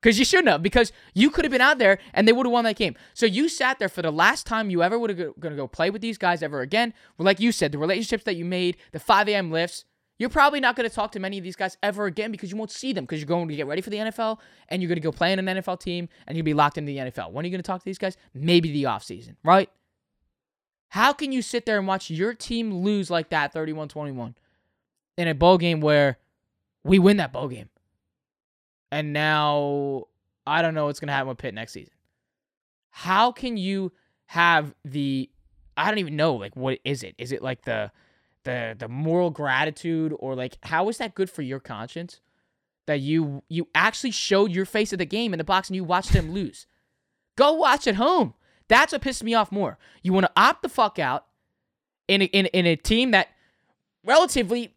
Because you shouldn't have, because you could have been out there and they would have won that game. So you sat there for the last time you ever would have going to go play with these guys ever again. Well, like you said, the relationships that you made, the 5 a.m. lifts, you're probably not going to talk to many of these guys ever again because you won't see them because you're going to get ready for the NFL and you're going to go play in an NFL team and you'll be locked into the NFL. When are you going to talk to these guys? Maybe the offseason, right? How can you sit there and watch your team lose like that 31 21 in a bowl game where we win that bowl game? And now I don't know what's going to happen with Pitt next season. How can you have the I don't even know like what is it? Is it like the the the moral gratitude or like how is that good for your conscience that you you actually showed your face at the game in the box and you watched them lose? Go watch at home. That's what pissed me off more. You want to opt the fuck out in a, in in a team that relatively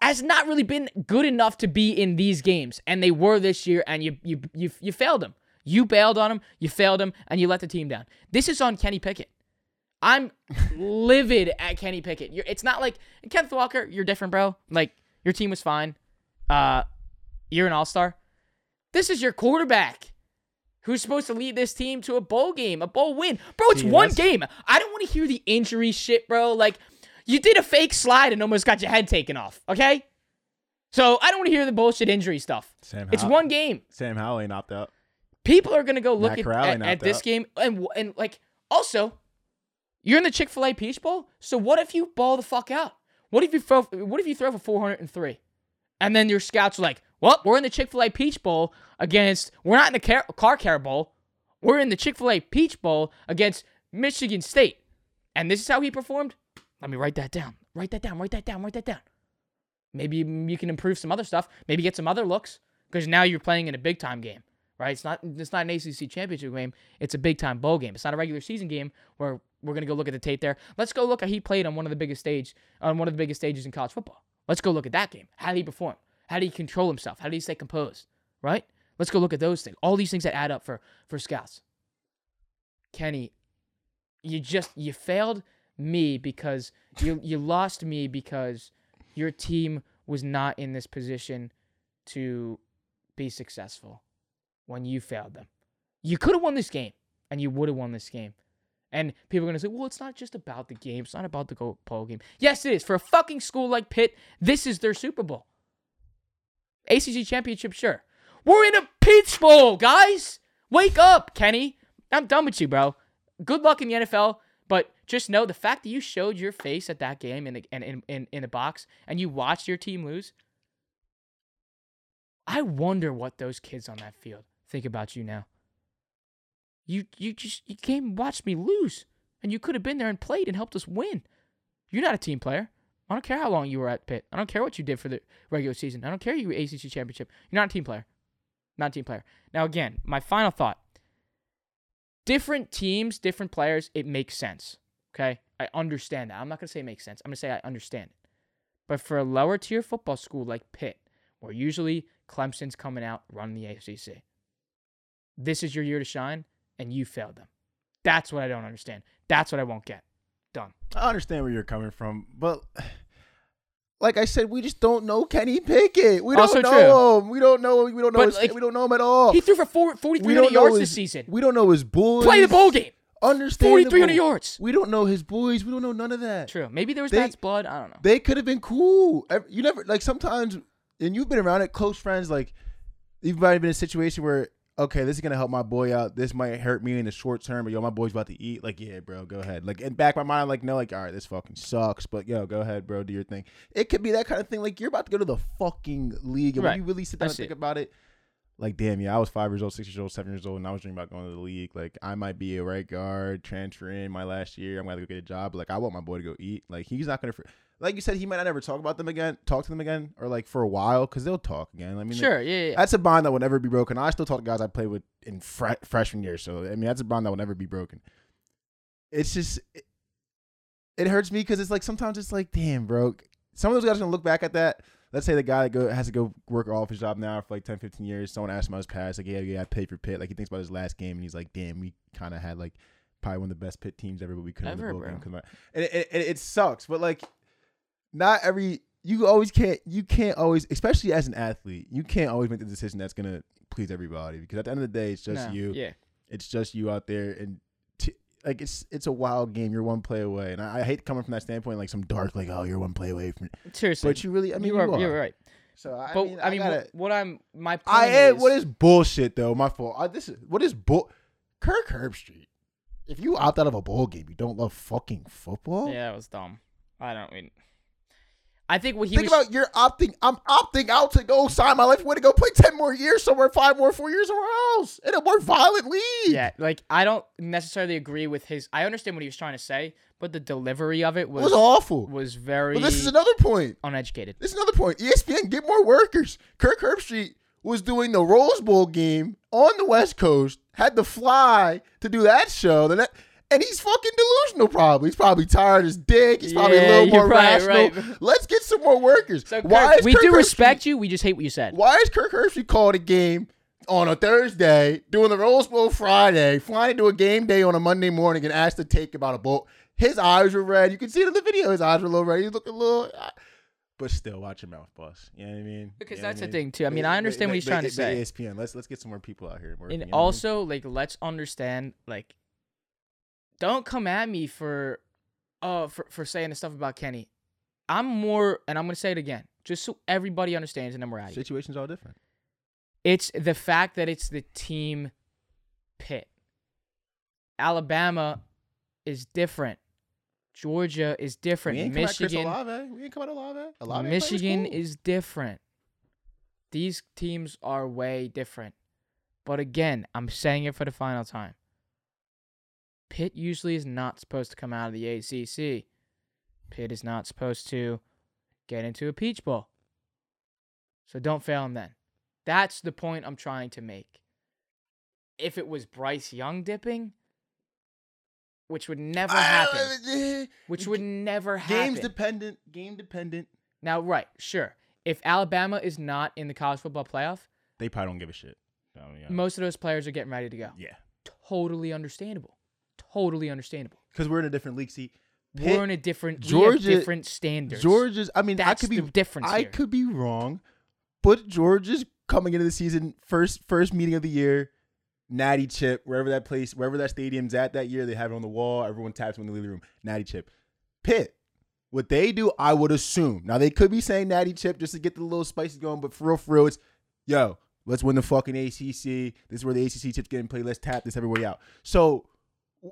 has not really been good enough to be in these games, and they were this year, and you you you you failed them. You bailed on him, you failed him, and you let the team down. This is on Kenny Pickett. I'm livid at Kenny Pickett. You're, it's not like Kenneth Walker. You're different, bro. Like your team was fine. Uh, you're an all star. This is your quarterback, who's supposed to lead this team to a bowl game, a bowl win, bro. It's one that's- game. I don't want to hear the injury shit, bro. Like you did a fake slide and almost got your head taken off. Okay, so I don't want to hear the bullshit injury stuff. Sam It's one game. Sam Howell ain't opt out. People are gonna go look Matt at, at, at this game and and like also, you're in the Chick Fil A Peach Bowl. So what if you ball the fuck out? What if you throw? What if you throw for 403, and then your scouts are like, "Well, we're in the Chick Fil A Peach Bowl against. We're not in the car, car care bowl. We're in the Chick Fil A Peach Bowl against Michigan State." And this is how he performed. Let me write that down. Write that down. Write that down. Write that down. Maybe you can improve some other stuff. Maybe get some other looks because now you're playing in a big time game, right? It's not it's not an ACC championship game. It's a big time bowl game. It's not a regular season game where we're gonna go look at the tape there. Let's go look how he played on one of the biggest stage on one of the biggest stages in college football. Let's go look at that game. How did he perform? How did he control himself? How did he stay composed? Right? Let's go look at those things. All these things that add up for for scouts. Kenny, you just you failed me because you you lost me because your team was not in this position to be successful when you failed them. You could have won this game and you would have won this game. And people are going to say, well, it's not just about the game. It's not about the bowl game. Yes, it is. For a fucking school like Pitt, this is their Super Bowl. ACC championship, sure. We're in a Peach Bowl, guys. Wake up, Kenny. I'm done with you, bro. Good luck in the NFL, but just know the fact that you showed your face at that game in the in in, in, the box and you watched your team lose. I wonder what those kids on that field think about you now. You you just you came and watched me lose, and you could have been there and played and helped us win. You're not a team player. I don't care how long you were at Pitt. I don't care what you did for the regular season. I don't care you ACC championship. You're not a team player. Not a team player. Now again, my final thought. Different teams, different players, it makes sense. Okay? I understand that. I'm not gonna say it makes sense. I'm gonna say I understand it. But for a lower tier football school like Pitt, where usually Clemson's coming out running the ACC, this is your year to shine, and you failed them. That's what I don't understand. That's what I won't get. Done. I understand where you're coming from, but like I said, we just don't know Kenny Pickett. We don't Also know him. We don't know. We don't know. But, His, like, we don't know him at all. He threw for four, 4,300 yards his, this season. We don't know his boys. Play the bowl game. Understand 4,300 yards. We don't know his boys. We don't know none of that. True. Maybe there was They- blood. I don't know. They could have been cool. You never like sometimes, and you've been around it. Close friends, like you've probably been in a situation where okay, this is gonna help my boy out. This might hurt me in the short term, but yo, my boy's about to eat. Like, yeah, bro, go ahead. Like in back of my mind, I'm like, no, like, all right, this fucking sucks, but yo, go ahead, bro, do your thing. It could be that kind of thing. Like you're about to go to the fucking league, and Right. when you really sit down I and think it. about it. Like damn, yeah, I was five years old, six years old, seven years old, and I was dreaming about going to the league. Like I might be a right guard, transfer in my last year. I'm gonna go get a job. But, like I want my boy to go eat. Like he's not gonna. fr- Like you said, he might not ever talk about them again, talk to them again, or like for a while, because they'll talk again. I mean, like, Sure. Yeah. yeah. that's a bond that will never be broken. I still talk to guys I played with in fre- freshman year, so I mean that's a bond that will never be broken. It's just it, it hurts me because it's like sometimes it's like, damn, bro. Some of those guys are gonna look back at that. Let's say the guy that go has to go work off his job now for like 10, 15 years. Someone asks him about his past, like, yeah, yeah, I paid for Pitt. Like he thinks about his last game, and he's like, damn, we kind of had like probably one of the best Pitt teams ever, but we couldn't win Ever, the bowl game. bro. And it, it, it sucks, but like not every you always can't you can't always especially as an athlete you can't always make the decision that's gonna please everybody because at the end of the day it's just No, you Yeah. it's just you out there and t- like it's it's a wild game you're one play away and I, I hate coming from that standpoint like some dark like oh you're one play away from Seriously. but you really I mean you you are, you're right. so I But mean I mean, gotta, what, what I'm my point I am is, what is bullshit though my fault I, this is what is bull Kirk Herbstreit if you opt out of a bowl game you don't love fucking football Yeah, it was dumb. I don't mean. I think what he Think was. about you're opting. I'm opting out to go sign my life away to go play ten more years somewhere, five more, four years somewhere else in a more violent league. yeah, like I don't necessarily agree with his. I understand what he was trying to say, but the delivery of it it was was awful. was very this is another point. uneducated. This is another point. ESPN get more workers. Kirk Herbstreit was doing the Rose Bowl game on the West Coast, had to fly to do that show. The ne- and he's fucking delusional. Probably he's probably tired as dick. He's probably Yeah, a little more right, rational. right. Let's get some more workers. So Why Kirk, is we Kirk do Herbstreit- respect you. We just hate what you said. Why is Kirk Herbstreit called a game on a Thursday, doing the Rose Bowl Friday, flying to a game day on a Monday morning, and asked to take about a boat. His eyes were red. You can see it in the video. His eyes were a little red. He looked a little, uh, but still, watch your mouth, boss. You know what I mean? Because You know that's I the thing, too. I mean, I understand what he's trying to say. ESPN. Let's let's get some more people out here. And what I mean? also, like, let's understand, like, don't come at me for, uh, for for saying the stuff about Kenny. I'm more, and I'm gonna say it again, just so everybody understands, and then we're out. situations all different. It's the fact that it's the team pit. Alabama is different. Georgia is different. We ain't come at Chris Michigan, Olave. We ain't come at Olave. Olave Michigan is different. These teams are way different. But again, I'm saying it for the final time. Pitt usually is not supposed to come out of the ACC. Pitt is not supposed to get into a Peach Bowl. So don't fail them then. That's the point I'm trying to make. If it was Bryce Young dipping, which would never happen, eh, which would never happen. Games dependent. Game dependent. Now, right, sure. If Alabama is not in the college football playoff, They probably don't give a shit. I mean, yeah. most of those players are getting ready to go. Yeah, Totally understandable. Totally understandable. because we're in a different league. See, We're in a different Georgia- different standards. Georgia's. I mean, That's I could be the difference I here. could be wrong, but Georgia's coming into the season first first meeting of the year. Natty Chip, wherever that place, wherever that stadium's at that year, they have it on the wall. Everyone taps when they leave the room. Natty Chip, Pitt. What they do, I would assume. Now they could be saying Natty Chip just to get the little spices going, but for real, for real, it's yo, let's win the fucking ACC. This is where the ACC chips getting played. Let's tap this everywhere out. So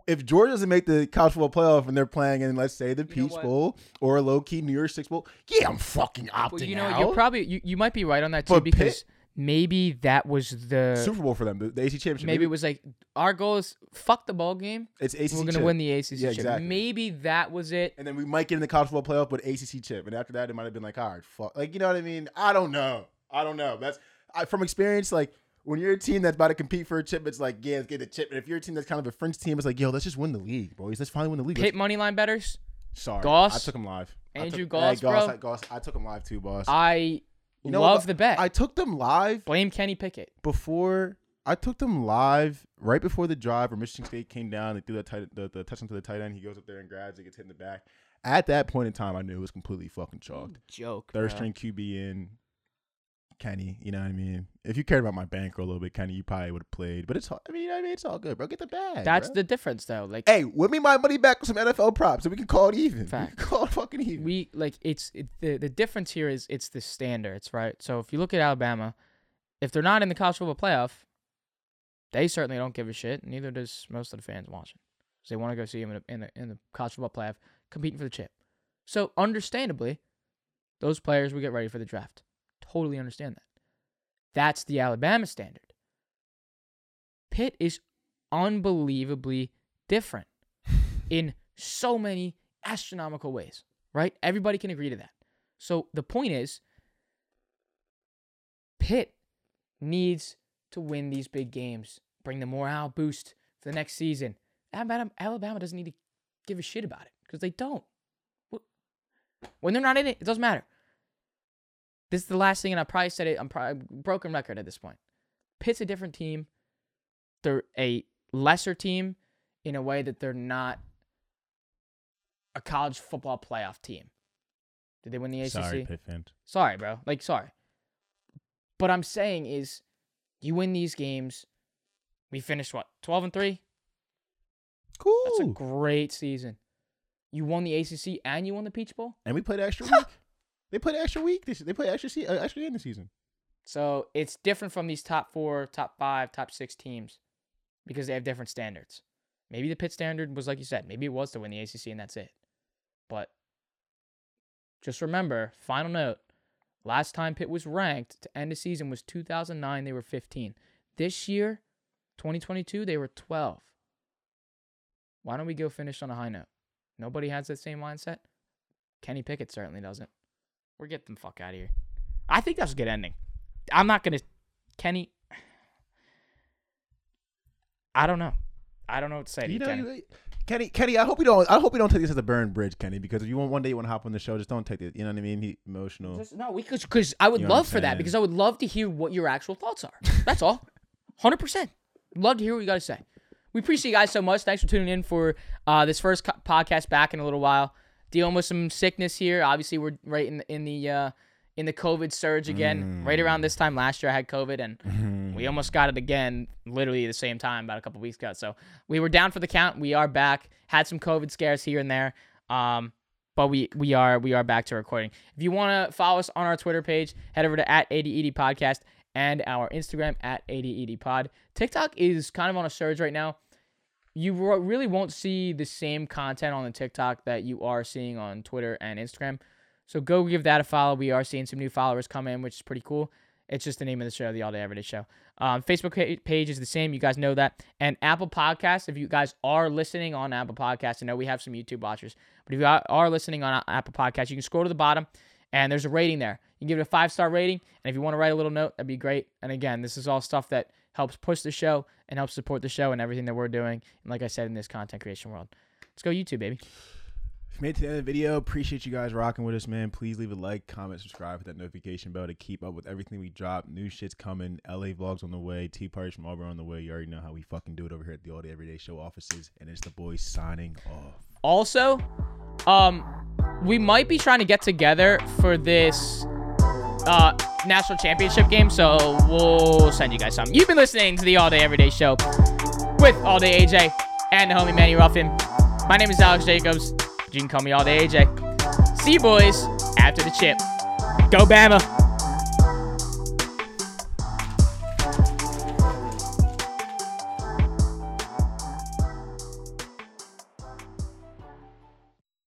if Georgia doesn't make the college football playoff and they're playing in, let's say, the You Peach? Bowl or a low key New Year's Six Bowl, yeah, I'm fucking opting well, you know, out. you're probably you, you might be right on that too But because maybe that was the Super Bowl for them, the, ACC championship. maybe it was like our goal is fuck the ball game. it's ACC. We're gonna chip. win the ACC. Yeah, chip. exactly. Maybe that was it. and then we might get in the college football playoff, but ACC chip. And after that, it might have been like, all right, fuck, like you know what I mean? I don't know. I don't know. That's I, from experience. Like when you're a team that's about to compete for a chip, it's like, yeah, let's get the chip. And if you're a team that's kind of a fringe team, it's like, yo, let's just win the league, boys. Let's finally win the league. Pit money line betters. Sorry, Goss? I took him live. I Andrew took, Goss, bro? I, Goss, I took him live too, boss. I You know love what? the bet. I took them live Blame Kenny Pickett. before I took them live right before the drive where Michigan State came down. They threw that tight, the, the touchdown to the tight end. He goes up there and grabs it, gets hit in the back. At that point in time, I knew it was completely fucking chalked. Joke. Third bro. string QB in Kenny. You know what I mean? If you cared about my bankroll a little bit, Kenny, you probably would have played. But it's all, I mean, you know what I mean? It's all good, bro. Get the bag. That's bro. the difference, though. Like Hey, whip me my money back with some NFL props and we can call it even. We call it fucking even. we like it's it, the the difference here is it's the standards, right? So if you look at Alabama, if they're not in the college football playoff, they certainly don't give a shit. Neither does most of the fans watching. 'Cause they want to go see them in, a, in, the in the college football playoff, competing for the chip. So understandably, those players will get ready for the draft. Totally understand that. That's the Alabama standard. Pitt is unbelievably different in so many astronomical ways, right? Everybody can agree to that. So the point is, Pitt needs to win these big games, bring the morale boost for the next season. Alabama, Alabama doesn't need to give a shit about it because they don't. When they're not in it, it doesn't matter. This is the last thing, and I probably said it. I'm probably broken record at this point. Pitt's a different team. They're a lesser team in a way that they're not a college football playoff team. Did they win the ACC? Sorry, Pitt. Sorry, bro. Like, sorry. But I'm saying is, you win these games. We finished what twelve and three. Cool. That's a great season. You won the ACC and you won the Peach Bowl. and we played extra week. They played extra week. This they played extra se- uh, extra game this season. So it's different from these top four, top five, top six teams because they have different standards. Maybe the Pitt standard was like you said. Maybe it was to win the ACC and that's it. But just remember, final note: last time Pitt was ranked to end the season was 2009. They were 15. This year, 2022, they were 12. Why don't we go finish on a high note? Nobody has that same mindset. Kenny Pickett certainly doesn't. We're getting the fuck out of here. I think that's a good ending. I'm not gonna, Kenny. I don't know. I don't know what to say you, You know, Kenny. you- Kenny, Kenny, I hope you don't. I hope you don't take this as a burn bridge, Kenny. Because if you want one day you want to hop on the show, just don't take it. You know what I mean? He emotional. Just- no, we because I would You know love for that because I would love to hear what your actual thoughts are. That's all. 100%. Love to hear what you got to say. We appreciate you guys so much. Thanks for tuning in for uh, this first co- podcast back in a little while. Dealing with some sickness here. Obviously, we're right in the, in the uh, in the COVID surge again. Right around this time last year, I had COVID, and we almost got it again, literally the same time, about a couple weeks ago. So we were down for the count. We are back. Had some COVID scares here and there. Um, but we we are we are back to recording. If you want to follow us on our Twitter page, head over to at ADED Podcast and our Instagram at ADED Pod. TikTok is kind of on a surge right now. You really won't see the same content on the TikTok that you are seeing on Twitter and Instagram. So go give that a follow. We are seeing some new followers come in, which is pretty cool. It's just the name of the show, the All Day Everyday Show. Um, Facebook page is the same. You guys know that. And Apple Podcasts, if you guys are listening on Apple Podcasts, I know we have some YouTube watchers, but if you are- listening on Apple Podcasts, you can scroll to the bottom and there's a rating there. You can give it a five star rating. And if you want to write a little note, that'd be great. And again, this is all stuff that helps push the show and help support the show and everything that we're doing. And like I said, in this content creation world, let's go YouTube, baby. If you made it to the end of the video, appreciate you guys rocking with us, man. Please leave a like, comment, subscribe, hit that notification bell to keep up with everything we drop. New shit's coming. LA vlogs on the way. Tea parties from Auburn on the way. You already know how we fucking do it over here at the All Day Everyday Show offices. And it's the boys signing off. Also, um, we might be trying to get together for this uh national championship game, so we'll send you guys some. You've been listening to the All Day Everyday Show with All Day AJ and the homie Manny Ruffin. My name is Alex Jacobs. You can call me All Day AJ. See you boys after the chip. Go Bama.